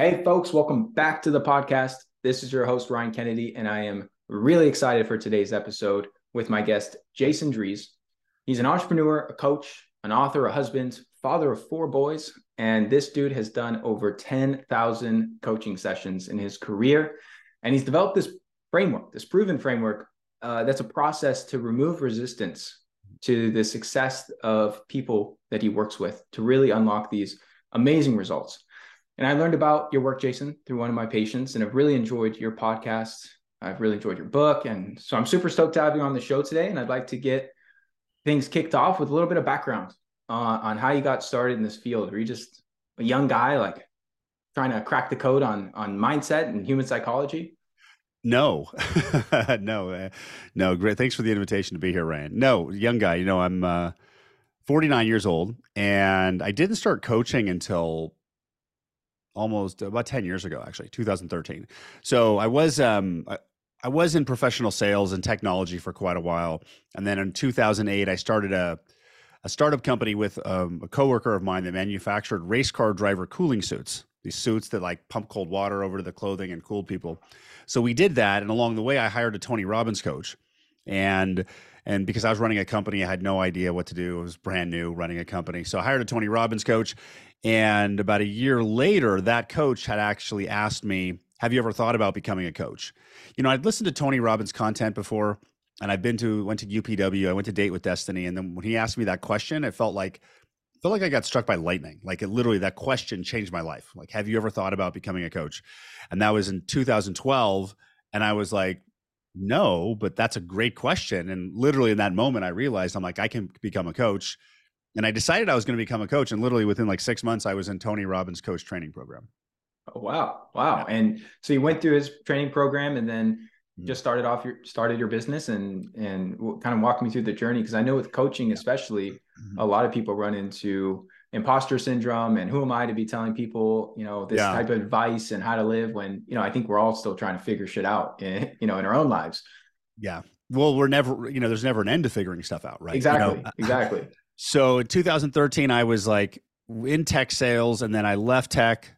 Hey, folks, welcome back to the podcast. This is your host, Ryan Kennedy, and I am really excited for today's episode with my guest, Jason Drees. He's an entrepreneur, a coach, an author, a husband, father of four boys, and this dude has done over 10,000 coaching sessions in his career. And he's developed this framework, this proven framework uh, that's a process to remove resistance to the success of people that he works with to really unlock these amazing results. And I learned about your work, Jason, through one of my patients, and I've really enjoyed your podcast. I've really enjoyed your book. And so I'm super stoked to have you on the show today. And I'd like to get things kicked off with a little bit of background uh, on how you got started in this field. Were you just a young guy, like trying to crack the code on on mindset and human psychology? No, no, uh, no. Great. Thanks for the invitation to be here, Ryan. No, young guy. You know, I'm uh, 49 years old, and I didn't start coaching until almost about 10 years ago actually 2013 so i was um I, I was in professional sales and technology for quite a while. And then in 2008 i started a a startup company with um, a coworker of mine that manufactured race car driver cooling suits. These suits that like pump cold water over to the clothing and cooled people. So we did that and along the way i hired a tony robbins coach. And and because I was running a company, I had no idea what to do. It was brand new running a company. So I hired a Tony Robbins coach. And about a year later, that coach had actually asked me, Have you ever thought about becoming a coach? You know, I'd listened to Tony Robbins content before, and I've been to, went to UPW, I went to Date with Destiny. And then when he asked me that question, it felt like, felt like I got struck by lightning. Like it literally, that question changed my life. Like, have you ever thought about becoming a coach? And that was in 2012. And I was like, no, but that's a great question. And literally in that moment, I realized I'm like, I can become a coach. And I decided I was going to become a coach. And literally within like six months, I was in Tony Robbins' coach training program. Oh, wow. Wow. Yeah. And so you went through his training program and then mm-hmm. just started off your started your business and and kind of walk me through the journey because I know with coaching especially mm-hmm. a lot of people run into imposter syndrome and who am I to be telling people, you know, this yeah. type of advice and how to live when, you know, I think we're all still trying to figure shit out, in, you know, in our own lives. Yeah. Well, we're never, you know, there's never an end to figuring stuff out, right? Exactly. You know? Exactly. So in 2013, I was like in tech sales and then I left tech.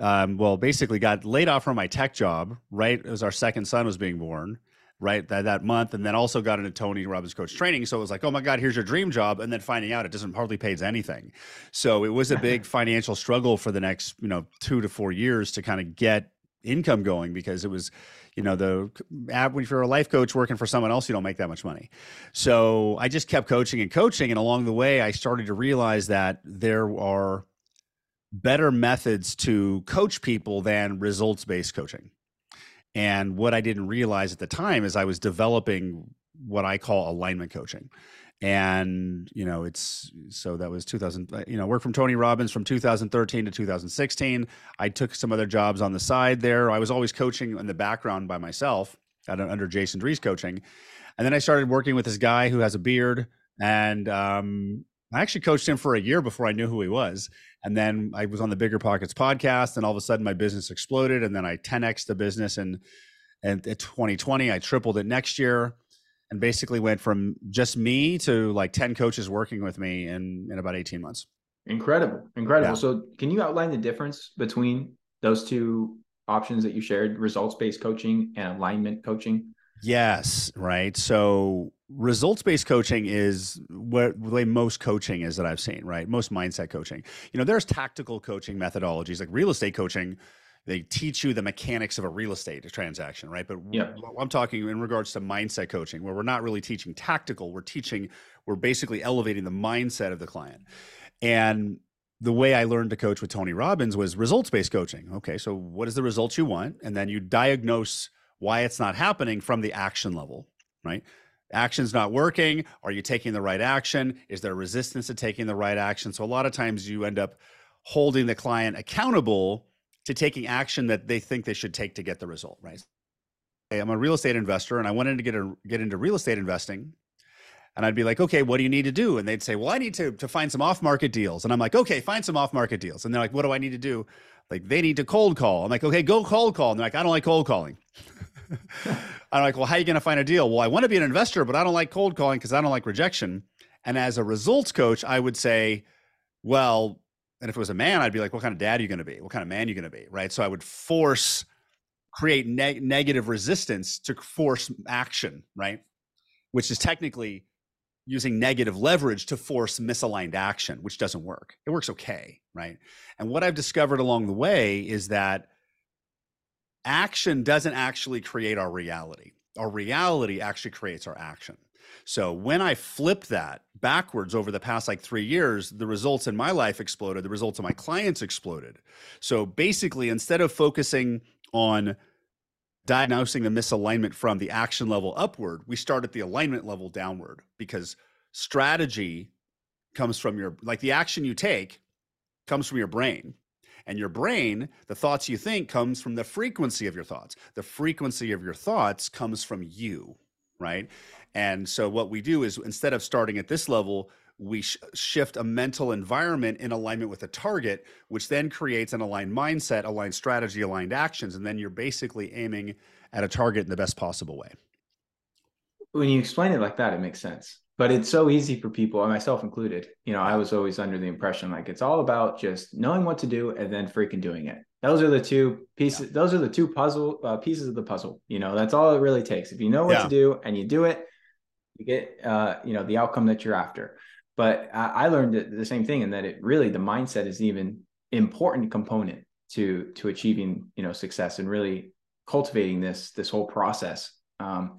Um, well, basically got laid off from my tech job, right? As our second son was being born right that, that month and then also got into tony robbins coach training. So it was like oh my god here's your dream job and then finding out it doesn't hardly pays anything. So it was a big financial struggle for the next you know two to four years to kind of get income going because it was you know the if you're a life coach working for someone else you don't make that much money. So i just kept coaching and coaching and along the way i started to realize that there are better methods to coach people than results based coaching and what I didn't realize at the time is I was developing what I call alignment coaching. And, you know, it's so that was 2000, uh, you know, work from Tony Robbins from 2013 to 2016. I took some other jobs on the side there. I was always coaching in the background by myself under Jason Drees coaching. And then I started working with this guy who has a beard. And um, I actually coached him for a year before I knew who he was. And then I was on the BiggerPockets podcast, and all of a sudden my business exploded. And then I 10x the business, and and 2020 I tripled it next year, and basically went from just me to like 10 coaches working with me in in about 18 months. Incredible, incredible. Yeah. So can you outline the difference between those two options that you shared: results based coaching and alignment coaching? Yes, right. So results based coaching is what the way most coaching is that I've seen, right? Most mindset coaching. You know, there's tactical coaching methodologies like real estate coaching. They teach you the mechanics of a real estate transaction, right? But. I'm talking in regards to mindset coaching, where we're not really teaching tactical. We're teaching, we're basically elevating the mindset of the client. And the way I learned to coach with Tony Robbins was results based coaching. Okay, so what is the results you want? And then you diagnose why it's not happening from the action level, right? Action's not working. Are you taking the right action? Is there resistance to taking the right action? So a lot of times you end up holding the client accountable to taking action that they think they should take to get the result, right? I'm a real estate investor and I wanted to get a, get into real estate investing. And I'd be like, okay, what do you need to do? And they'd say, well, I need to, to find some off market deals. And I'm like, okay, find some off market deals. And they're like, what do I need to do? Like, they need to cold call. I'm like, okay, go cold call. And they're like, I don't like cold calling. I'm like, well, how are you going to find a deal? Well, I want to be an investor, but I don't like cold calling because I don't like rejection. And as a results coach, I would say, well, And if it was a man, I'd be like, what kind of dad are you going to be? What kind of man are you going to be? Right. So I would force, create neg- negative resistance to force action, right? Which is technically using negative leverage to force misaligned action, which doesn't work. It works okay, right? And what I've discovered along the way is that action doesn't actually create our reality. Our reality actually creates our action. So when I flipped that backwards over the past like three years, the results in my life exploded, the results of my clients exploded. So basically, instead of focusing on diagnosing the misalignment from the action level upward, we start at the alignment level downward because strategy comes from your, like the action you take comes from your brain. And your brain, the thoughts you think, comes from the frequency of your thoughts. The frequency of your thoughts comes from you, right? And so what we do is instead of starting at this level, we sh- shift a mental environment in alignment with a target, which then creates an aligned mindset, aligned strategy, aligned actions. And then you're basically aiming at a target in the best possible way. When you explain it like that, it makes sense. But it's so easy for people, myself included. You know, I was always under the impression like it's all about just knowing what to do and then freaking doing it. Those are the two pieces. Yeah. Those are the two puzzle uh, pieces of the puzzle. You know, that's all it really takes. If you know what yeah. to do and you do it, you get uh, you know the outcome that you're after. But I, I learned the same thing in that it really the mindset is even important component to to achieving you know success and really cultivating this this whole process. Um,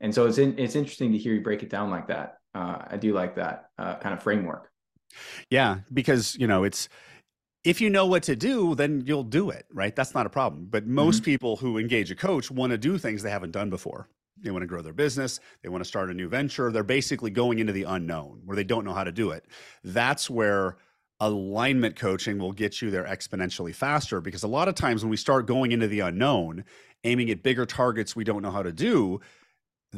and so it's in, it's interesting to hear you break it down like that. Uh, I do like that uh, kind of framework. Yeah, because you know it's if you know what to do, then you'll do it, right? That's not a problem. But most mm-hmm. people who engage a coach want to do things they haven't done before. They want to grow their business. They want to start a new venture. They're basically going into the unknown where they don't know how to do it. That's where alignment coaching will get you there exponentially faster because a lot of times when we start going into the unknown, aiming at bigger targets we don't know how to do,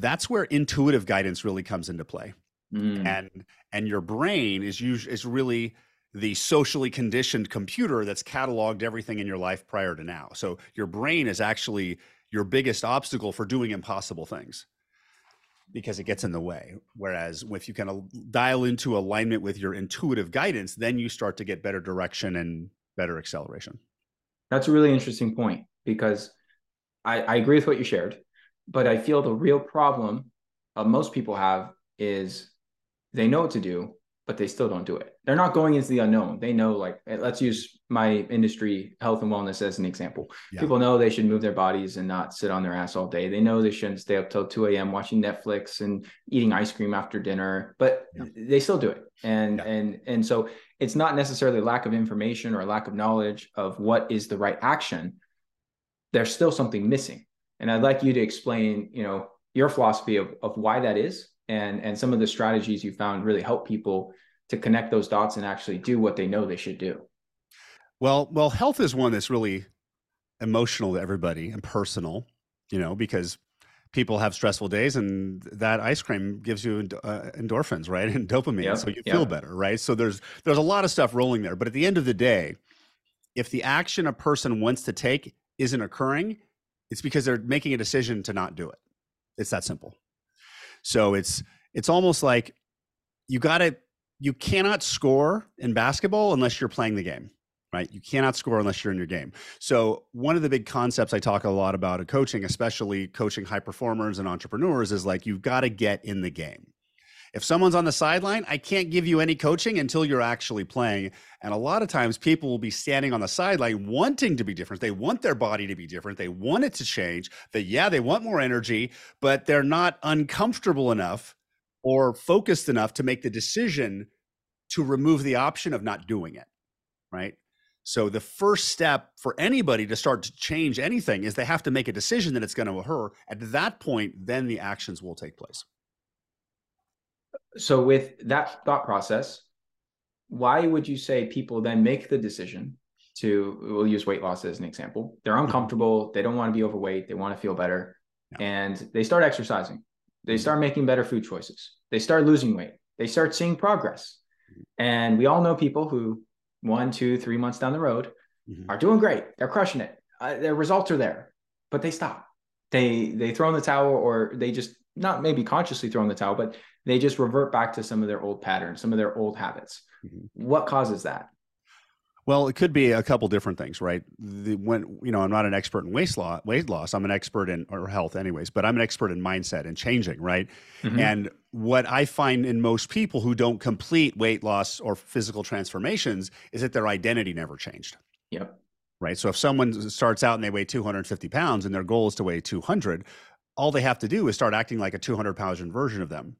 that's where intuitive guidance really comes into play. Mm. And and your brain is usually is really the socially conditioned computer that's cataloged everything in your life prior to now. So your brain is actually your biggest obstacle for doing impossible things because it gets in the way. Whereas if you kind of dial into alignment with your intuitive guidance, then you start to get better direction and better acceleration. That's a really interesting point because I, I agree with what you shared, but I feel the real problem uh, most people have is they know what to do, but they still don't do it. They're not going into the unknown. They know, like, eh, let's use my industry, health and wellness, as an example. Yeah. People know they should move their bodies and not sit on their ass all day. They know they shouldn't stay up till 2 a.m. watching Netflix and eating ice cream after dinner, but yeah. they still do it. And yeah. and and so it's not necessarily lack of information or lack of knowledge of what is the right action. There's still something missing. And I'd like you to explain, you know, your philosophy of, of why that is and and some of the strategies you found really help people to connect those dots and actually do what they know they should do well well health is one that's really emotional to everybody and personal you know because people have stressful days and that ice cream gives you uh, endorphins right and dopamine yeah, so you yeah. feel better right so there's there's a lot of stuff rolling there but at the end of the day if the action a person wants to take isn't occurring it's because they're making a decision to not do it it's that simple so it's it's almost like you got to you cannot score in basketball unless you're playing the game right? You cannot score unless you're in your game. So, one of the big concepts I talk a lot about in coaching, especially coaching high performers and entrepreneurs, is like you've got to get in the game. If someone's on the sideline, I can't give you any coaching until you're actually playing. And a lot of times people will be standing on the sideline wanting to be different. They want their body to be different. They want it to change. That, yeah, they want more energy, but they're not uncomfortable enough or focused enough to make the decision to remove the option of not doing it. Right. So the first step for anybody to start to change anything is they have to make a decision that it's going to occur. At that point, then the actions will take place so with that thought process why would you say people then make the decision to we'll use weight loss as an example. They're mm-hmm. uncomfortable. They don't want to be overweight. They want to feel better. Yeah. and they start exercising. They mm-hmm. start making better food choices. They start losing weight. They start seeing progress. Mm-hmm. and we all know people who one two three months down the road mm-hmm. are doing great. They're crushing it. Uh, their results are there but they stop. They they throw in the towel or they just not maybe consciously throw in the towel but they just revert back to some of their old patterns, some of their old habits. Mm-hmm. What causes that? Well, it could be a couple different things, right? The, when you know, I'm not an expert in weight loss. Weight loss. I'm an expert in or health, anyways. But I'm an expert in mindset and changing, right? Mm-hmm. And what I find in most people who don't complete weight loss or physical transformations is that their identity never changed. Yep. Right. So if someone starts out and they weigh 250 pounds and their goal is to weigh 200, all they have to do is start acting like a 200 pound version of them.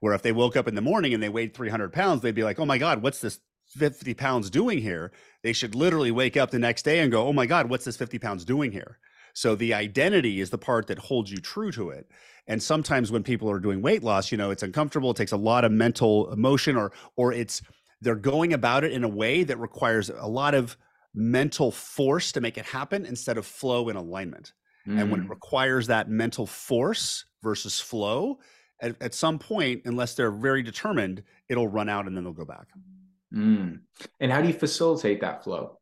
Where if they woke up in the morning and they weighed 300 pounds, they'd be like, "Oh my God, what's this 50 pounds doing here, they should literally wake up the next day and go, oh my God, what's this 50 pounds doing here? So the identity is the part that holds you true to it. And sometimes when people are doing weight loss, you know, it's uncomfortable. It takes a lot of mental emotion or, or it's, they're going about it in a way that requires a lot of mental force to make it happen instead of flow and alignment. Mm. And when it mm. requires that mental force versus flow, at, at some point, unless they're very determined, it'll run out and then they'll go back. Mm. And how do you facilitate that flow?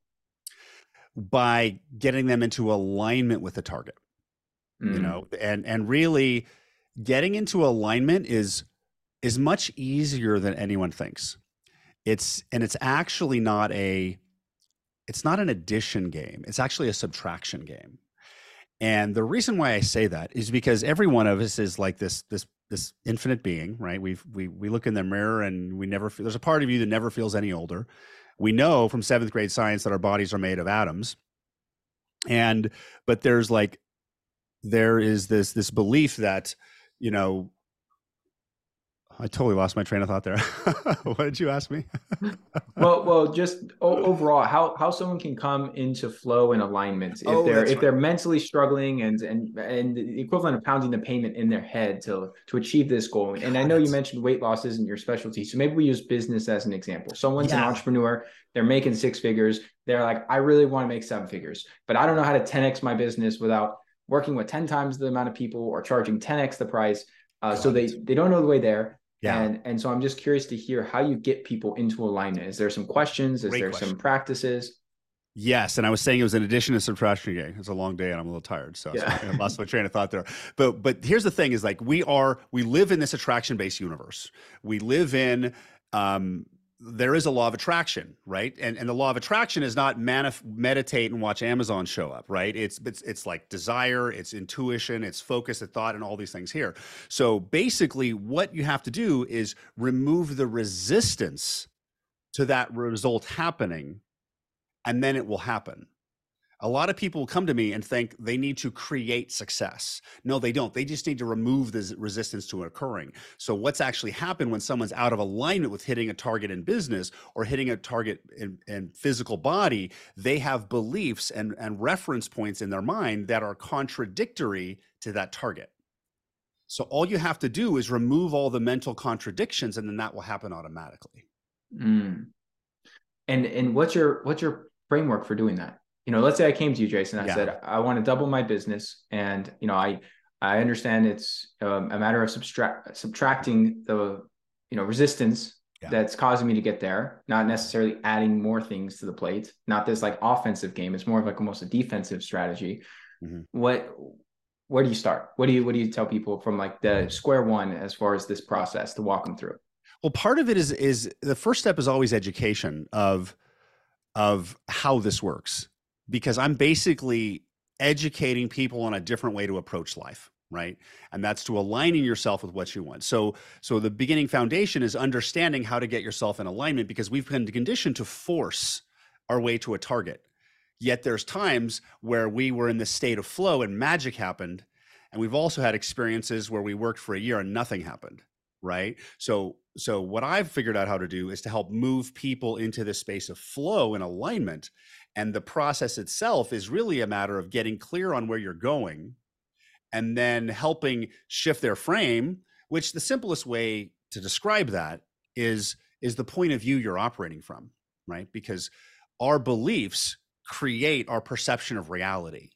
By getting them into alignment with the target. Mm. You know, and and really getting into alignment is is much easier than anyone thinks. It's and it's actually not a it's not an addition game. It's actually a subtraction game. And the reason why I say that is because every one of us is like this this this infinite being, right? We we we look in the mirror and we never feel, there's a part of you that never feels any older. We know from seventh grade science that our bodies are made of atoms, and but there's like there is this this belief that you know I totally lost my train of thought there. what did you ask me? well, well, just overall, how how someone can come into flow and alignment if oh, they're if right. they're mentally struggling and and and the equivalent of pounding the payment in their head to to achieve this goal. And I know you mentioned weight loss isn't your specialty, so maybe we use business as an example. Someone's yeah. an entrepreneur, they're making six figures. They're like, I really want to make seven figures, but I don't know how to 10x my business without working with 10 times the amount of people or charging 10x the price. Uh, so they they don't know the way there yeah. And and so I'm just curious to hear how you get people into alignment. Is there some questions? Is Great there question. some practices? Yes, and I was saying it was an addition to subtraction game. It's a long day, and I'm a little tired, so yeah. I lost my train of thought there. But but here's the thing: is like we are we live in this attraction based universe. We live in um, there is a law of attraction, right? And and the law of attraction is not manif- meditate and watch Amazon show up, right? It's it's it's like desire, it's intuition, it's focus, it's thought, and all these things here. So basically, what you have to do is remove the resistance to that result happening, and then it will happen. A lot of people come to me and think they need to create success. No, they don't. They just need to remove the resistance to occurring. So, what's actually happened when someone's out of alignment with hitting a target in business or hitting a target in, in physical body, they have beliefs and, and reference points in their mind that are contradictory to that target. So, all you have to do is remove all the mental contradictions, and then that will happen automatically. Mm. And and what's your what's your framework for doing that? You know, let's say I came to you, Jason. I yeah. said I want to double my business, and you know, I I understand it's um, a matter of subtract subtracting the you know resistance yeah. that's causing me to get there, not necessarily adding more things to the plate. Not this like offensive game. It's more of like almost a defensive strategy. Mm-hmm. What where do you start? What do you what do you tell people from like the square one as far as this process to walk them through? Well, part of it is is the first step is always education of of how this works because I'm basically educating people on a different way to approach life right? And that's to aligning yourself with what you want. So so the beginning foundation is understanding how to get yourself in alignment because we've been conditioned to force our way to a target. Yet there's times where we were in the state of flow and magic happened and we've also had experiences where we worked for a year and nothing happened right? So so what i've figured out how to do is to help move people into this space of flow and alignment and the process itself is really a matter of getting clear on where you're going and then helping shift their frame, which the simplest way to describe that is is the point of view you're operating from, right? Because our beliefs create our perception of reality.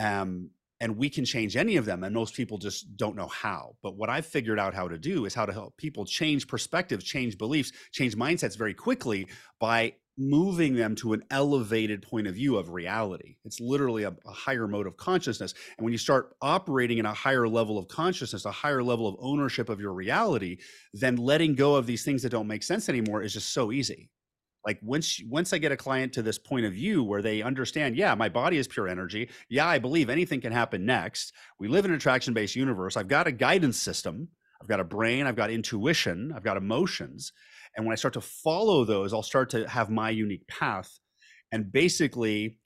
Um, and we can change any of them and most people just don't know how but what i've figured out how to do is how to help people change perspectives change beliefs change mindsets very quickly by moving them to an elevated point of view of reality. It's literally a, a, higher mode of consciousness. And when you start operating in a higher level of consciousness, a higher level of ownership of your reality, then letting go of these things that don't make sense anymore is just so easy. like once once i get a client to this point of view where they understand yeah my body is pure energy. Yeah i believe anything can happen next. We live in an attraction based universe. I've got a guidance system. I've got a brain. I've got intuition. I've got emotions and when i start to follow those i'll start to have my unique path and basically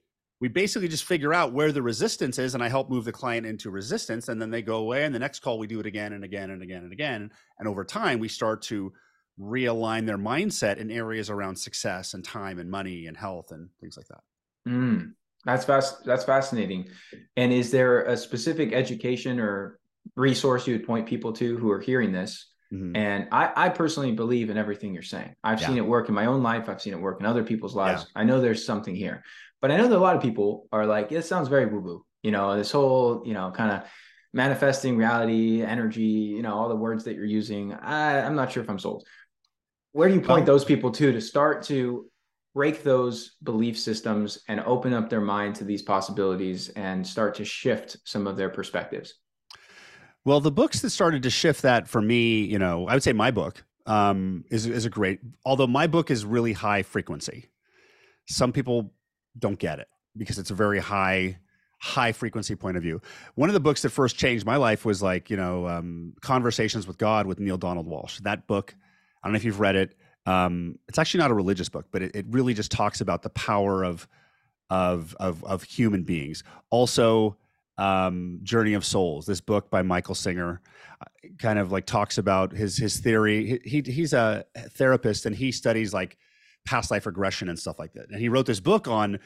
we basically just figure out where the resistance is and i help move the client into resistance and then they go away and the next call we do it again and again and again and again and over time we start to realign their mindset in areas around success and time and money and health and things like that. Mm, that's fast. That's fascinating. And is there a specific education or resource you would point people to who are hearing this? Mm-hmm. And I, I personally believe in everything you're saying. I've yeah. seen it work in my own life. I've seen it work in other people's lives. Yeah. I know there's something here, but I know that a lot of people are like, it sounds very woo woo. You know, this whole, you know, kind of manifesting reality, energy, you know, all the words that you're using. I, I'm not sure if I'm sold where do you point those people to to start to break those belief systems and open up their mind to these possibilities and start to shift some of their perspectives well the books that started to shift that for me you know i would say my book um, is, is a great although my book is really high frequency some people don't get it because it's a very high high frequency point of view one of the books that first changed my life was like you know um, conversations with god with Neale Donald Walsch. that book I don't know if you've read it. Um, it's actually not a religious book, but it, it really just talks about the power of of of, of human beings. Also, um, Journey of Souls, this book by Michael Singer, uh, kind of like talks about his his theory. He, he he's a therapist and he studies like past life regression and stuff like that. And he wrote this book on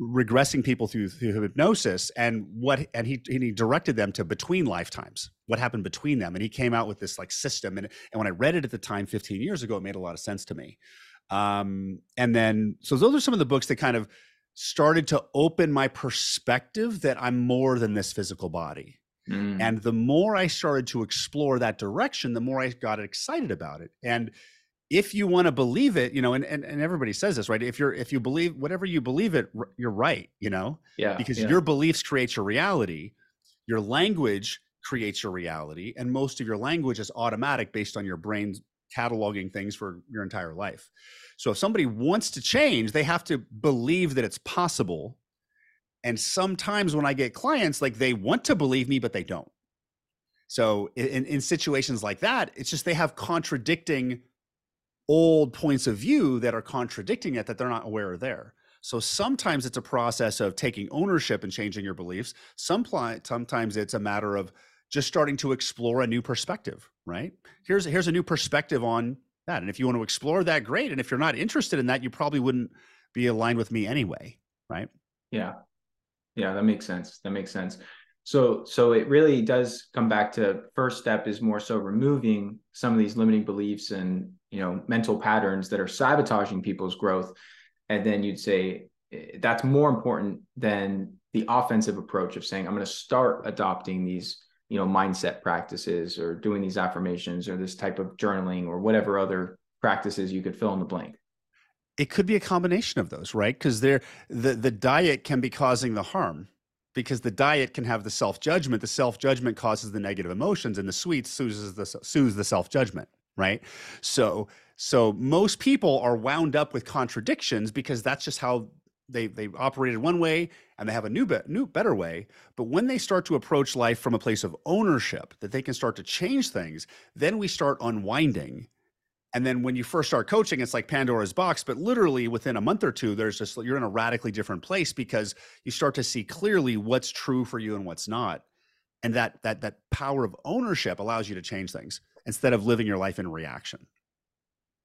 regressing people through, through hypnosis and what and he and he directed them to between lifetimes what happened between them and he came out with this like system and and when i read it at the time 15 years ago it made a lot of sense to me um and then so those are some of the books that kind of started to open my perspective that i'm more than this physical body mm. and the more i started to explore that direction the more i got excited about it and if you want to believe it, you know, and, and and everybody says this, right? If you're if you believe whatever you believe it, you're right, you know? Yeah. Because yeah. your beliefs create your reality. Your language creates your reality. And most of your language is automatic based on your brain cataloging things for your entire life. So if somebody wants to change, they have to believe that it's possible. And sometimes when I get clients, like they want to believe me, but they don't. So in, in situations like that, it's just they have contradicting old points of view that are contradicting it that they're not aware of there. So sometimes it's a process of taking ownership and changing your beliefs. Some sometimes it's a matter of just starting to explore a new perspective, right? Here's here's a new perspective on that. And if you want to explore that, great. And if you're not interested in that, you probably wouldn't be aligned with me anyway, right? Yeah. Yeah, that makes sense. That makes sense. So so it really does come back to first step is more so removing some of these limiting beliefs and you know mental patterns that are sabotaging people's growth and then you'd say eh, that's more important than the offensive approach of saying i'm going to start adopting these you know mindset practices or doing these affirmations or this type of journaling or whatever other practices you could fill in the blank it could be a combination of those right because they're the the diet can be causing the harm because the diet can have the self judgment. The self judgment causes the negative emotions, and the sweets soothes the soothes the self judgment. Right. So so most people are wound up with contradictions because that's just how they they operated one way and they have a new be- new better way but when they start to approach life from a place of ownership that they can start to change things then we start unwinding and then when you first start coaching, it's like Pandora's box, but literally within a month or two, there's just you're in a radically different place because you start to see clearly what's true for you and what's not. And that that that power of ownership allows you to change things instead of living your life in reaction.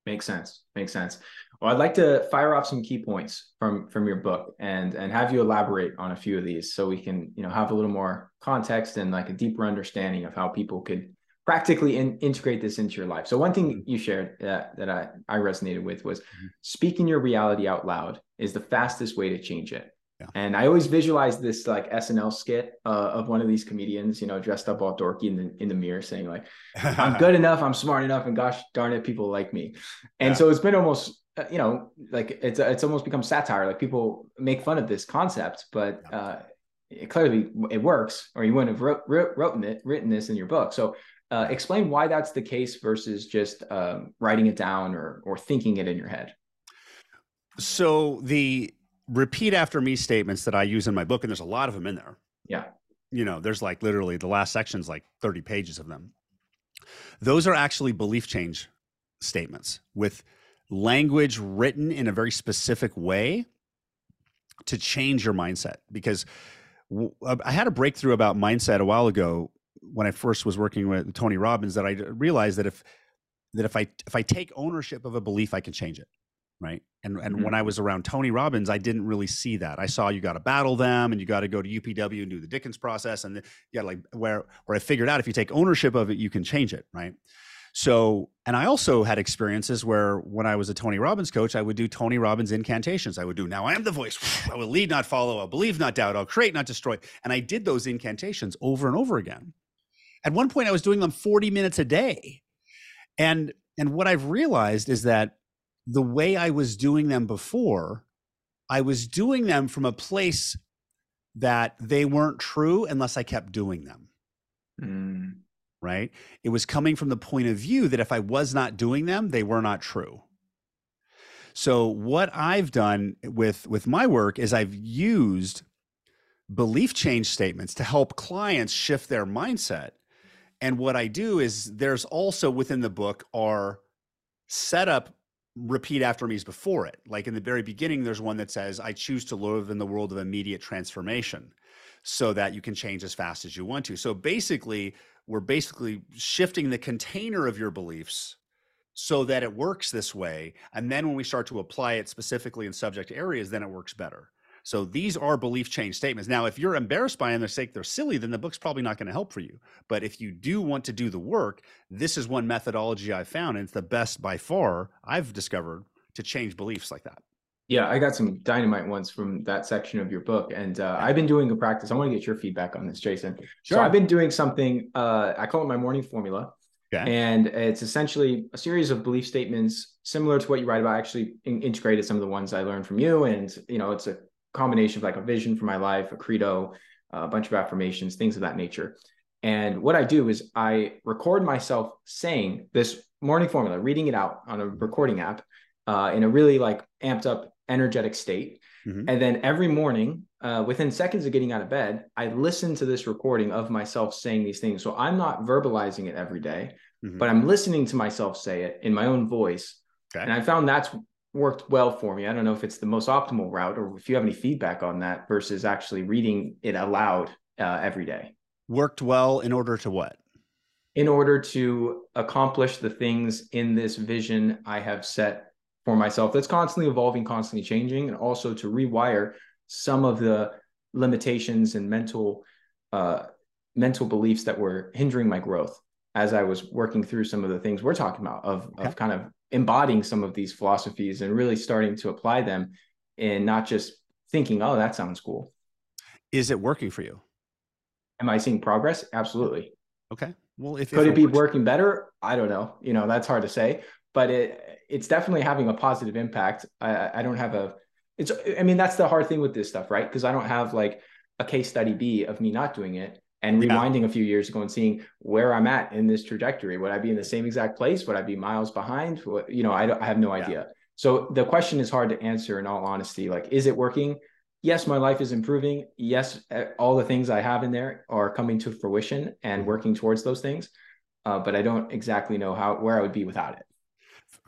Makes sense. Makes sense. Well, I'd like to fire off some key points from from your book and and have you elaborate on a few of these so we can, you know, have a little more context and like a deeper understanding of how people could practically in, integrate this into your life. So one thing mm-hmm. you shared that, that I, I resonated with was mm-hmm. speaking your reality out loud is the fastest way to change it. Yeah. And I always visualize this like SNL skit uh, of one of these comedians, you know, dressed up all dorky in the in the mirror, saying like, "I'm good enough, I'm smart enough, and gosh darn it, people like me." And yeah. so it's been almost, uh, you know, like it's it's almost become satire. Like people make fun of this concept, but uh, it, clearly it works, or you wouldn't have wrote, wrote, written it, written this in your book. So uh, explain why that's the case versus just um, writing it down or or thinking it in your head. So the repeat after me statements that I use in my book, and there's a lot of them in there. Yeah. You know, there's like literally the last section's like 30 pages of them. Those are actually belief change statements with language written in a very specific way to change your mindset. Because uh, I had a breakthrough about mindset a while ago when I first was working with Tony Robbins that I realized that if that if I if I take ownership of a belief, I can change it right? And and mm-hmm. when I was around Tony Robbins, I didn't really see that. I saw you got to battle them, and you got to go to UPW and do the Dickens process, and yeah, like where where I figured out if you take ownership of it, you can change it, right? So, and I also had experiences where when I was a Tony Robbins coach, I would do Tony Robbins incantations. I would do, now I am the voice. I will lead, not follow. I'll believe, not doubt. I'll create, not destroy. And I did those incantations over and over again. At one point, I was doing them 40 minutes a day. And, and what I've realized is that the way I was doing them before, I was doing them from a place that they weren't true unless I kept doing them. Mm. Right? It was coming from the point of view that if I was not doing them, they were not true. So what I've done with with my work is I've used belief change statements to help clients shift their mindset. And what I do is there's also within the book are set up repeat after me's before it. Like in the very beginning, there's one that says, I choose to live in the world of immediate transformation so that you can change as fast as you want to. So basically, we're basically shifting the container of your beliefs so that it works this way. And then when we start to apply it specifically in subject areas, then it works better. So these are belief change statements. Now, if you're embarrassed by them, they sake they're silly, then the book's probably not going to help for you. But if you do want to do the work, this is one methodology I've found, and it's the best by far I've discovered to change beliefs like that. Yeah, I got some dynamite ones from that section of your book, and uh, I've been doing a practice. I want to get your feedback on this, Jason. Sure. So I've been doing something. Uh, I call it my morning formula. Okay. And it's essentially a series of belief statements similar to what you write about. I actually in- integrated some of the ones I learned from you, and you know, it's a combination of like a vision for my life, a credo, a bunch of affirmations, things of that nature. And what I do is I record myself saying this morning formula, reading it out on a recording app uh, in a really like amped up, energetic state. Mm-hmm. And then every morning, uh, within seconds of getting out of bed, I listen to this recording of myself saying these things. So I'm not verbalizing it every day, mm-hmm. but I'm listening to myself say it in my own voice. Okay. And I found that's worked well for me. I don't know if it's the most optimal route or if you have any feedback on that versus actually reading it aloud uh, every day. Worked well in order to what? In order to accomplish the things in this vision I have set for myself that's constantly evolving, constantly changing, and also to rewire some of the limitations and mental uh, mental beliefs that were hindering my growth as I was working through some of the things we're talking about of, okay. of kind of embodying some of these philosophies and really starting to apply them and not just thinking, oh, that sounds cool. Is it working for you? Am I seeing progress? Absolutely. Okay. Well, if could if it, it be working better? I don't know. You know, that's hard to say, but it it's definitely having a positive impact. I, I don't have a it's I mean, that's the hard thing with this stuff, right? Because I don't have like a case study B of me not doing it and yeah. rewinding a few years ago and seeing where I'm at in this trajectory. Would I be in the same exact place? Would I be miles behind? You know, I, I have no idea. Yeah. So the question is hard to answer in all honesty. Like, is it working? Yes, my life is improving. Yes, all the things I have in there are coming to fruition and mm-hmm. working towards those things. Uh, but I don't exactly know how where I would be without it.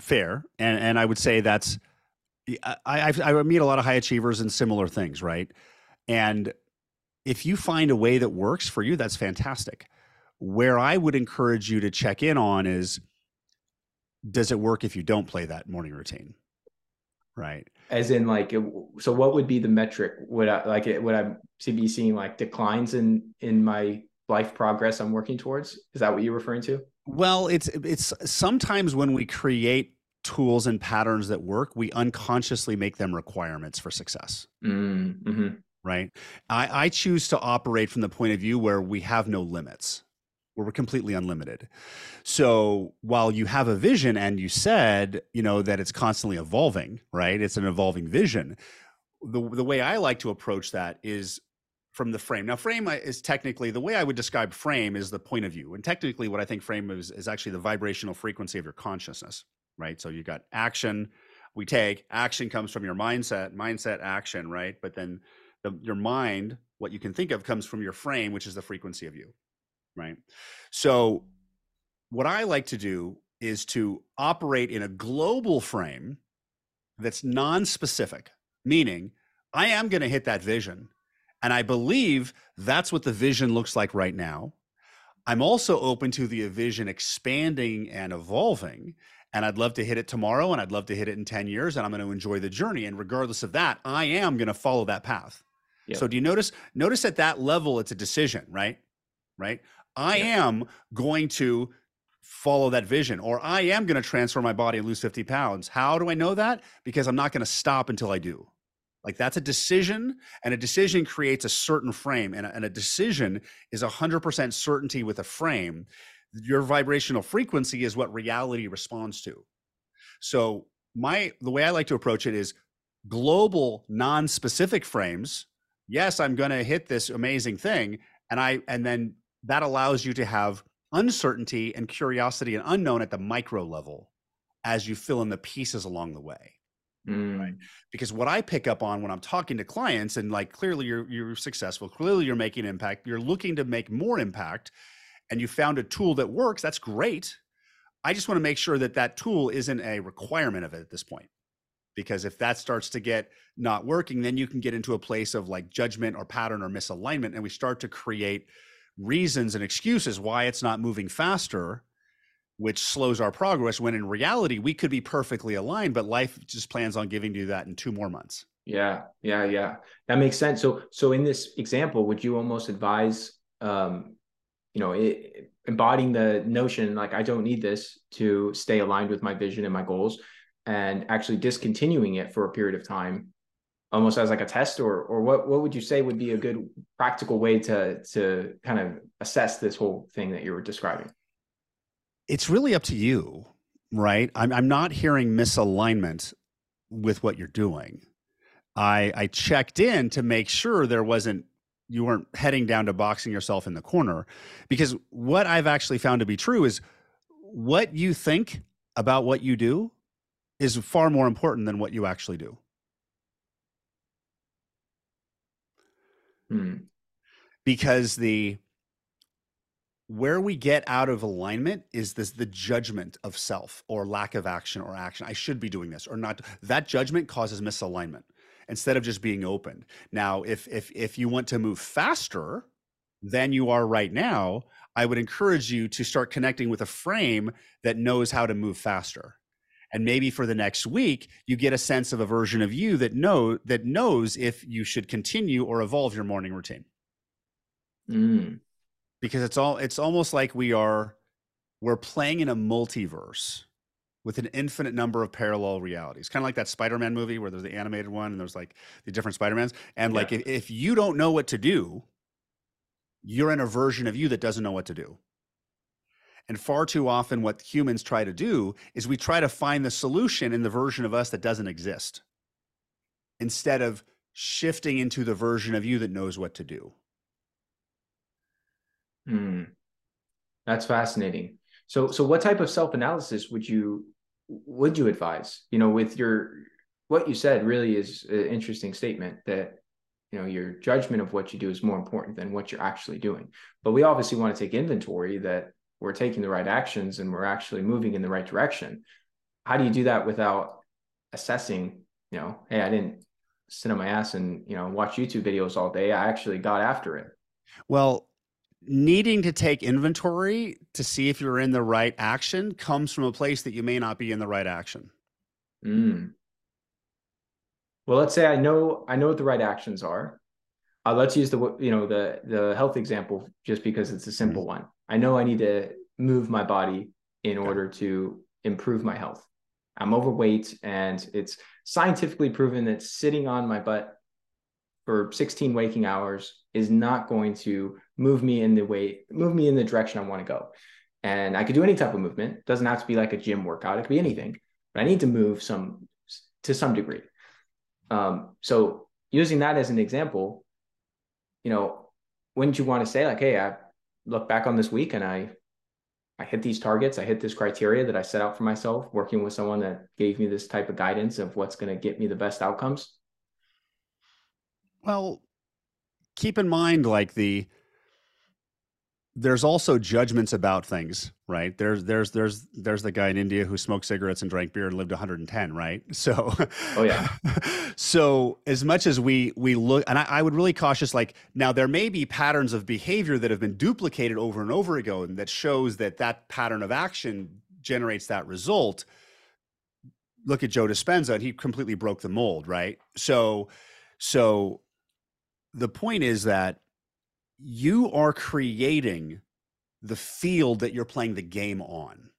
Fair, and and I would say that's I I, I meet a lot of high achievers and similar things, right? And if you find a way that works for you, that's fantastic. Where I would encourage you to check in on is does it work if you don't play that morning routine? Right. As in like so what would be the metric? Would I like it would I be seeing like declines in in my life progress I'm working towards? Is that what you're referring to? Well, it's it's sometimes when we create tools and patterns that work, we unconsciously make them requirements for success. Mm, mm-hmm right? I, I choose to operate from the point of view where we have no limits, where we're completely unlimited. So while you have a vision and you said, you know, that it's constantly evolving, right? It's an evolving vision. The, the way I like to approach that is from the frame. Now, frame uh, is technically the way I would describe frame is the point of view. And technically, what I think frame is, is actually the vibrational frequency of your consciousness, right? So you got action, we take action comes from your mindset, mindset action, right? But then the, your mind, what you can think of comes from your frame, which is the frequency of you, right? So what I like to do is to operate in a global frame that's non-specific, meaning I am going to hit that vision. And I believe that's what the vision looks like right now. I'm also open to the vision expanding and evolving. And I'd love to hit it tomorrow and I'd love to hit it in 10 years and I'm going to enjoy the journey. And regardless of that, I am going to follow that path. Yep. So do you notice notice at that level it's a decision, right? Right? I yep. am going to follow that vision or I am going to transform my body and lose 50 pounds. How do I know that? Because I'm not going to stop until I do. Like that's a decision, and a decision creates a certain frame, and a, and a decision is 100% certainty with a frame. Your vibrational frequency is what reality responds to. So, my the way I like to approach it is global, non-specific frames. Yes, I'm going to hit this amazing thing, and I and then that allows you to have uncertainty and curiosity and unknown at the micro level as you fill in the pieces along the way. Mm. Right. Because what I pick up on when I'm talking to clients and like clearly you're you're successful, clearly you're making impact, you're looking to make more impact and you found a tool that works, that's great. I just want to make sure that that tool isn't a requirement of it at this point. Because if that starts to get not working, then you can get into a place of like judgment or pattern or misalignment and we start to create reasons and excuses why it's not moving faster which slows our progress when in reality we could be perfectly aligned but life just plans on giving you that in two more months. Yeah yeah yeah. That makes sense. So so in this example would you almost advise um you know it, embodying the notion like i don't need this to stay aligned with my vision and my goals and actually discontinuing it for a period of time almost as like a test? Or or what what would you say would be a good practical way to to kind of assess this whole thing that you were describing it's really up to you, right? I'm, I'm not hearing misalignment with what you're doing. I, I checked in to make sure there wasn't you weren't heading down to boxing yourself in the corner because what I've actually found to be true is what you think about what you do is far more important than what you actually do. Hmm. Because the where we get out of alignment is this the judgment of self or lack of action or action. I should be doing this or not. That judgment causes misalignment instead of just being open now if if if you want to move faster than you are right now i would encourage you to start connecting with a frame that knows how to move faster. And maybe for the next week you get a sense of a version of you that know that knows if you should continue or evolve your morning routine. Mm because it's all it's almost like we are we're playing in a multiverse with an infinite number of parallel realities kind of like that spider-man movie where there's the animated one and there's like the different spider-mans and yeah. like if, if you don't know what to do you're in a version of you that doesn't know what to do and far too often what humans try to do is we try to find the solution in the version of us that doesn't exist instead of shifting into the version of you that knows what to do Hmm. That's fascinating. So, so what type of self analysis would you would you advise? You know, with your what you said really is an interesting statement that you know your judgment of what you do is more important than what you're actually doing. But we obviously want to take inventory that we're taking the right actions and we're actually moving in the right direction. How do you do that without assessing? You know, hey, I didn't sit on my ass and you know watch YouTube videos all day. I actually got after it. Well, needing to take inventory to see if you're in the right action comes from a place that you may not be in the right action. Mm. Well, let's say I know I know what the right actions are. Uh, let's use the you know the the health example just because it's a simple mm. one. I know I need to move my body in order to improve my health. I'm overweight and it's scientifically proven that sitting on my butt for 16 waking hours is not going to move me in the way move me in the direction I want to go. And I could do any type of movement. It doesn't have to be like a gym workout. It could be anything. But I need to move some to some degree. Um, so using that as an example, you know, wouldn't you want to say like, hey, I look back on this week and I I hit these targets, I hit this criteria that I set out for myself, working with someone that gave me this type of guidance of what's going to get me the best outcomes? Well, keep in mind like the there's also judgments about things, right? There's there's there's there's the guy in India who smoked cigarettes and drank beer and lived 110, right? So, oh yeah. so as much as we we look, and I, I, would really cautious, like now there may be patterns of behavior that have been duplicated over and over ago, and that shows that that pattern of action generates that result. Look at Joe Dispenza, and he completely broke the mold, right? So, so the point is that you are creating the field that you're playing the game on.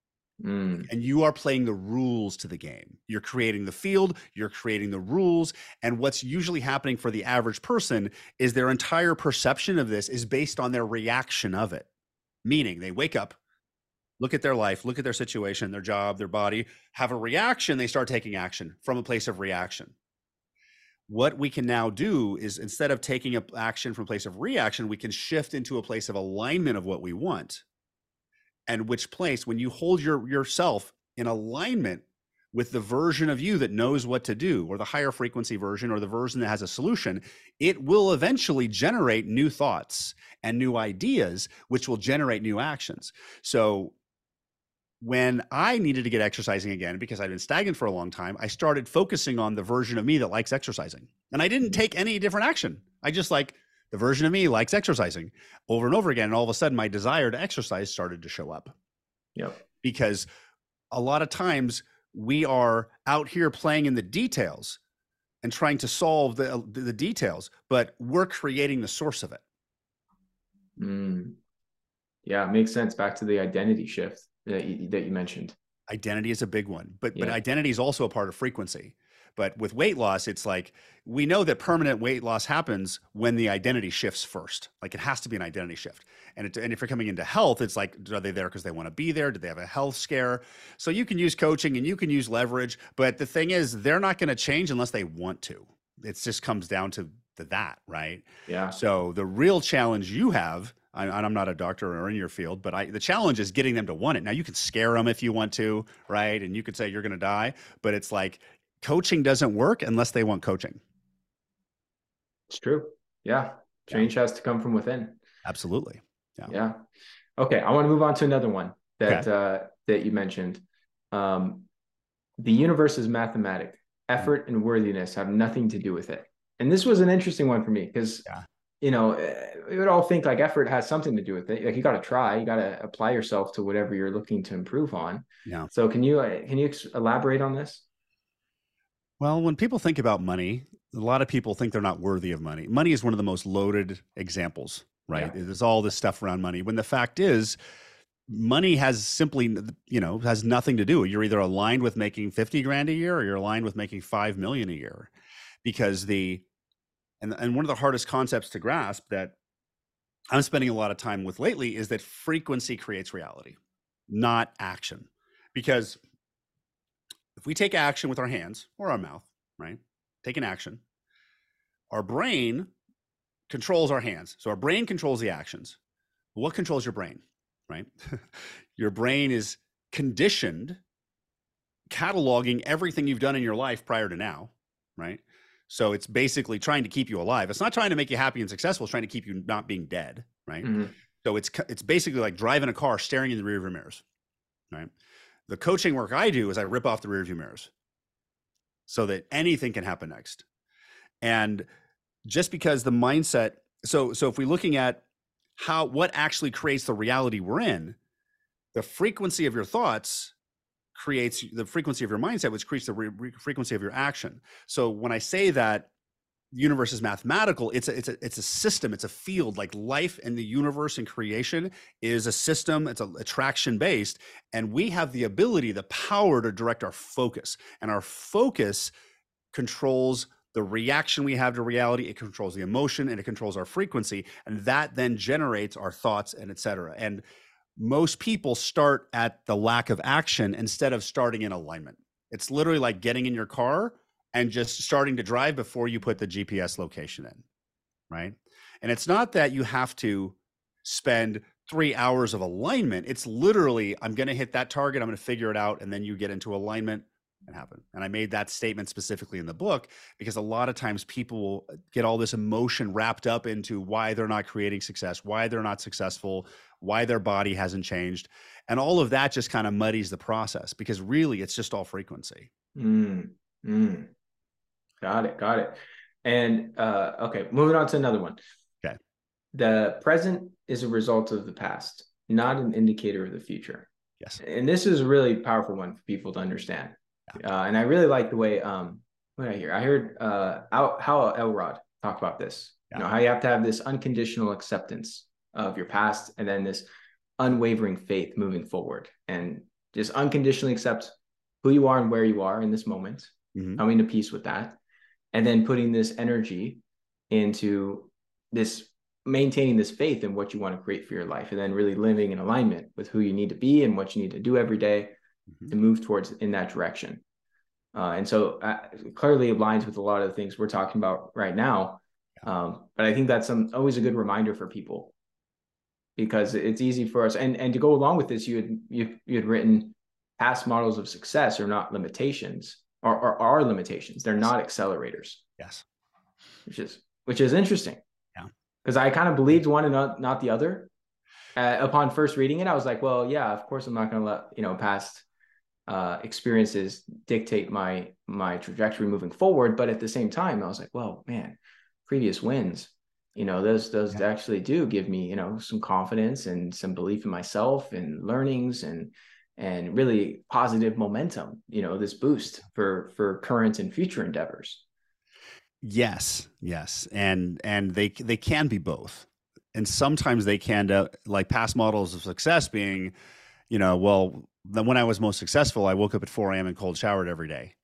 Mm. And you are playing the rules to the game. You're creating the field, you're creating the rules. And what's usually happening for the average person is their entire perception of this is based on their reaction of it. Meaning they wake up, look at their life, look at their situation, their job, their body, have a reaction, they start taking action from a place of reaction what we can now do is instead of taking a action from a place of reaction we can shift into a place of alignment of what we want. And which place when you hold your yourself in alignment with the version of you that knows what to do or the higher frequency version or the version that has a solution it will eventually generate new thoughts and new ideas which will generate new actions. So when I needed to get exercising again because I'd been stagnant for a long time, I started focusing on the version of me that likes exercising. And I didn't take any different action. I just like the version of me likes exercising over and over again. And all of a sudden, my desire to exercise started to show up. Yep. Because a lot of times we are out here playing in the details and trying to solve the, the details, but we're creating the source of it. Mm. Yeah, it makes sense. Back to the identity shift that you, that you mentioned. Identity is a big one, but yeah. but identity is also a part of frequency. But with weight loss, it's like we know that permanent weight loss happens when the identity shifts first. Like it has to be an identity shift. And, it, and if you're coming into health, it's like, are they there because they want to be there? Do they have a health scare? So you can use coaching and you can use leverage. But the thing is, they're not going to change unless they want to. It just comes down to, to that, right? Yeah. So the real challenge you have I, I'm not a doctor or in your field, but I, the challenge is getting them to want it. Now you can scare them if you want to, right? And you could say you're going to die, but it's like coaching doesn't work unless they want coaching. It's true. Yeah. Change yeah. has to come from within. Absolutely. Yeah. Yeah. Okay. I want to move on to another one that, okay. uh, that you mentioned. Um, the universe is mathematic. Mm. Effort and worthiness have nothing to do with it. And this was an interesting one for me because yeah you know, we would all think like effort has something to do with it. Like you got to try, you got to apply yourself to whatever you're looking to improve on. Yeah. So can you uh, can you elaborate on this? Well, when people think about money, a lot of people think they're not worthy of money. Money is one of the most loaded examples, right? Yeah. There's all this stuff around money. When the fact is, money has simply, you know, has nothing to do. You're either aligned with making 50 grand a year or you're aligned with making 5 million a year because the and, and one of the hardest concepts to grasp that I'm spending a lot of time with lately is that frequency creates reality, not action. Because if we take action with our hands or our mouth, right? Take an action, our brain controls our hands. So our brain controls the actions. What controls your brain, right? your brain is conditioned cataloging everything you've done in your life prior to now, right? So it's basically trying to keep you alive. It's not trying to make you happy and successful. It's trying to keep you not being dead, right? Mm-hmm. So it's it's basically like driving a car, staring in the rearview mirrors, right? The coaching work I do is I rip off the rearview mirrors, so that anything can happen next. And just because the mindset, so so if we're looking at how what actually creates the reality we're in, the frequency of your thoughts creates the frequency of your mindset, which creates the re- re- frequency of your action. So when I say that universe is mathematical, it's a, it's a it's a system, it's a field. Like life and the universe and creation is a system. It's a attraction based, and we have the ability, the power to direct our focus, and our focus controls the reaction we have to reality it controls the emotion and it controls our frequency and that then generates our thoughts and etc and most people start at the lack of action instead of starting in alignment. It's literally like getting in your car and just starting to drive before you put the GPS location in, right? And it's not that you have to spend three hours of alignment. It's literally, I'm going to hit that target. I'm going to figure it out. And then you get into alignment and happen. And I made that statement specifically in the book because a lot of times people will get all this emotion wrapped up into why they're not creating success, why they're not successful, why their body hasn't changed. And all of that just kind of muddies the process because really it's just all frequency. Mm, mm. Got it. Got it. And uh, okay, moving on to another one. Okay. The present is a result of the past, not an indicator of the future. Yes. And this is a really powerful one for people to understand. Uh, and I really like the way um what I hear. I heard uh Al, Hal Elrod talk about this. Yeah. You know, how you have to have this unconditional acceptance of your past and then this unwavering faith moving forward and just unconditionally accept who you are and where you are in this moment, mm-hmm. coming to peace with that, and then putting this energy into this maintaining this faith in what you want to create for your life and then really living in alignment with who you need to be and what you need to do every day mm-hmm. to move towards in that direction. Uh, and so uh, clearly aligns with a lot of the things we're talking about right now. Um, but i think that's some, always a good reminder for people. Because it's easy for us and and to go along with this you had you, you had written past models of success are not limitations or, or are limitations. They're not accelerators. Yes. Which is which is interesting. Yeah. Because i kind of believed one and not, not the other. Uh, upon first reading it i was like well yeah of course i'm not going to let you know past uh, experiences dictate my my trajectory moving forward. But at the same time i was like well man previous wins you know those those yeah. actually do give me you know some confidence and some belief in myself and learnings and and really positive momentum you know this boost for for current and future endeavors. Yes yes. And and they they can be both. And sometimes they can uh, like past models of success being you know well when i was most successful i woke up at 4 a.m and cold showered every day.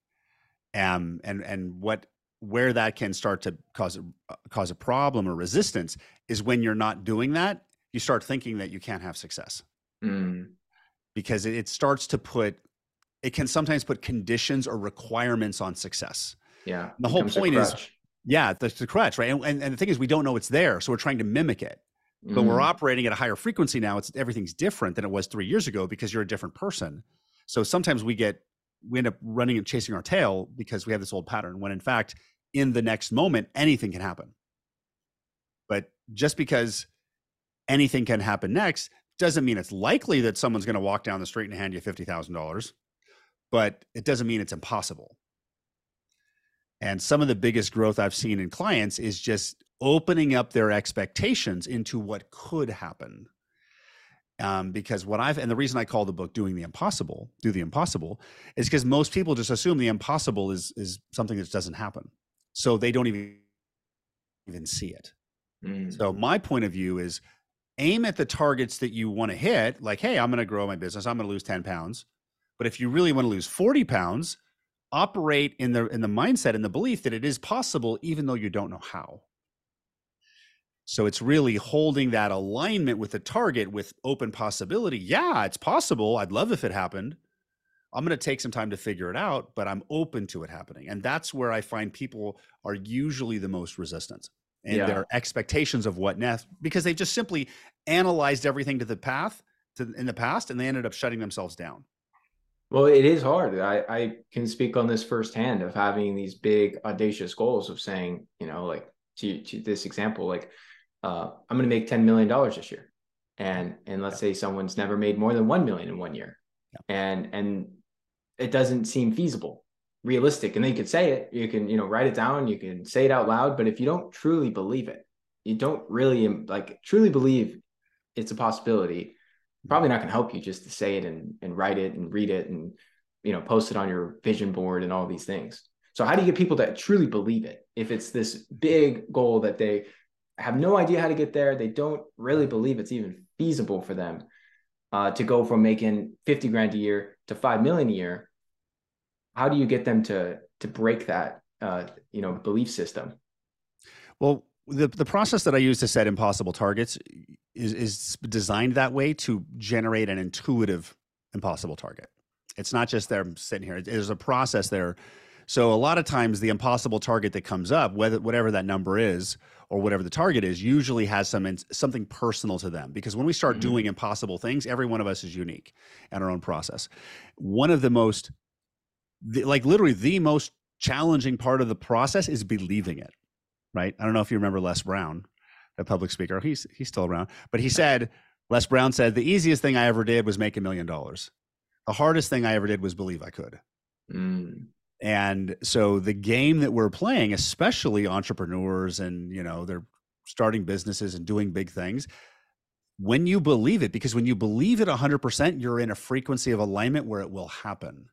Um, and and what where that can start to cause a, uh, cause a problem or resistance is when you're not doing that you start thinking that you can't have success. Mm. because it, it starts to put it can sometimes put conditions or requirements on success. Yeah the whole point is yeah that's the crutch right? And, and, and the thing is we don't know it's there so we're trying to mimic it but mm. we're operating at a higher frequency now it's everything's different than it was three years ago because you're a different person. So sometimes we get we end up running and chasing our tail because we have this old pattern when in fact in the next moment anything can happen. But just because anything can happen next doesn't mean it's likely that someone's going to walk down the street and hand you $50,000 but it doesn't mean it's impossible. And some of the biggest growth I've seen in clients is just opening up their expectations into what could happen um, because what I've and the reason I call the book "Doing the Impossible," "Do the Impossible," is because most people just assume the impossible is is something that doesn't happen, so they don't even even see it. Mm. So my point of view is aim at the targets that you want to hit. Like, hey, I'm going to grow my business. I'm going to lose ten pounds, but if you really want to lose forty pounds, operate in the in the mindset and the belief that it is possible, even though you don't know how. So it's really holding that alignment with the target with open possibility. Yeah, it's possible. I'd love if it happened. I'm going to take some time to figure it out, but I'm open to it happening. And that's where I find people are usually the most resistant and yeah. their expectations of what next because they've just simply analyzed everything to the path to in the past and they ended up shutting themselves down. Well, it is hard. I, I can speak on this firsthand of having these big audacious goals of saying, you know, like to, to this example, like uh, I'm going to make $10 million this year. And, and let's say someone's never made more than 1 million in one year yeah. and, and it doesn't seem feasible, realistic. And they could say it, you can, you know, write it down, you can say it out loud, but if you don't truly believe it, you don't really like truly believe it's a possibility, probably not going to help you just to say it and, and write it and read it and, you know, post it on your vision board and all these things. So how do you get people that truly believe it? If it's this big goal that they have no idea how to get there. They don't really believe it's even feasible for them uh, to go from making 50 grand a year to 5 million a year. How do you get them to, to break that, uh, you know, belief system? Well, the, the process that I use to set impossible targets is, is designed that way to generate an intuitive impossible target. It's not just them sitting here. There's a process there So a lot of times the impossible target that comes up, whether whatever that number is or whatever the target is, usually has some something personal to them. Because when we start mm-hmm. doing impossible things, every one of us is unique in our own process. One of the most, the, like literally the most challenging part of the process is believing it. Right? I don't know if you remember Les Brown, a public speaker. He's he's still around, but he said Les Brown said the easiest thing I ever did was make a million dollars. The hardest thing I ever did was believe I could. Mm. And so the game that we're playing, especially entrepreneurs and, you know, they're starting businesses and doing big things, when you believe it, because when you believe it 100%, you're in a frequency of alignment where it will happen.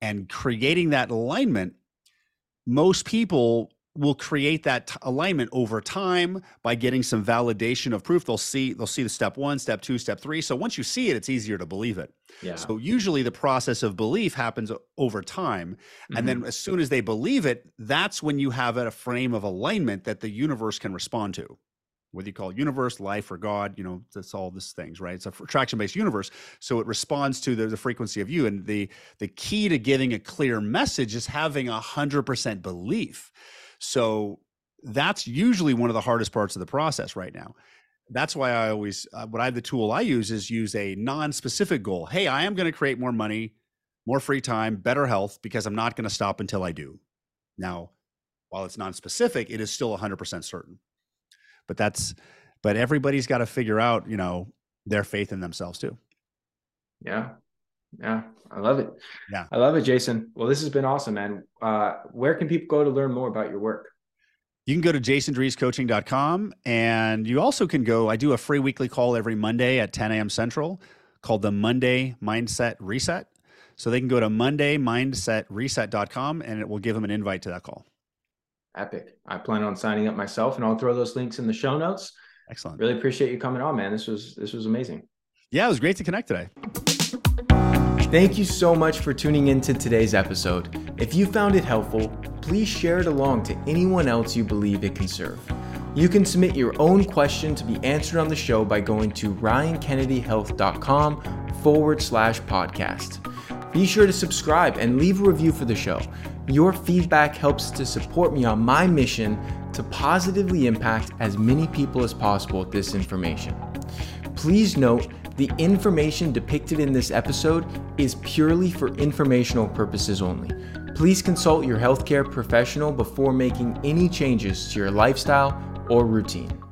And creating that alignment, most people will create that t- alignment over time by getting some validation of proof. They'll see they'll see the step one step two step three. So once you see it it's easier to believe it. Yeah. so usually the process of belief happens over time. Mm-hmm. and then mm-hmm. as soon as they believe it that's when you have a frame of alignment that the universe can respond to. Whether you call it universe life or god you know that's all these things right? It's a attraction based universe. So it responds to the, the frequency of you. And the the key to getting a clear message is having a hundred percent belief so that's usually one of the hardest parts of the process right now. That's why I always, uh, what I the tool I use is use a non-specific goal. Hey, I am going to create more money, more free time, better health because I'm not going to stop until I do. Now, while it's non-specific, it is still 100% certain. But that's, but everybody's got to figure out, you know, their faith in themselves too. Yeah. Yeah, I love it. Yeah, I love it, Jason. Well, this has been awesome, man. Uh, where can people go to learn more about your work? You can go to jasondreescoaching.com and you also can go. I do a free weekly call every Monday at 10 a.m. Central called the Monday Mindset Reset. So they can go to mondaymindsetreset.com and it will give them an invite to that call. Epic. I plan on signing up myself and I'll throw those links in the show notes. Excellent. Really appreciate you coming on, man. This was this was amazing. Yeah, it was great to connect today. Thank you so much for tuning in to today's episode. If you found it helpful, please share it along to anyone else you believe it can serve. You can submit your own question to be answered on the show by going to ryankennedyhealth.com forward slash podcast. Be sure to subscribe and leave a review for the show. Your feedback helps to support me on my mission to positively impact as many people as possible with this information. Please note the information depicted in this episode is purely for informational purposes only. Please consult your healthcare professional before making any changes to your lifestyle or routine.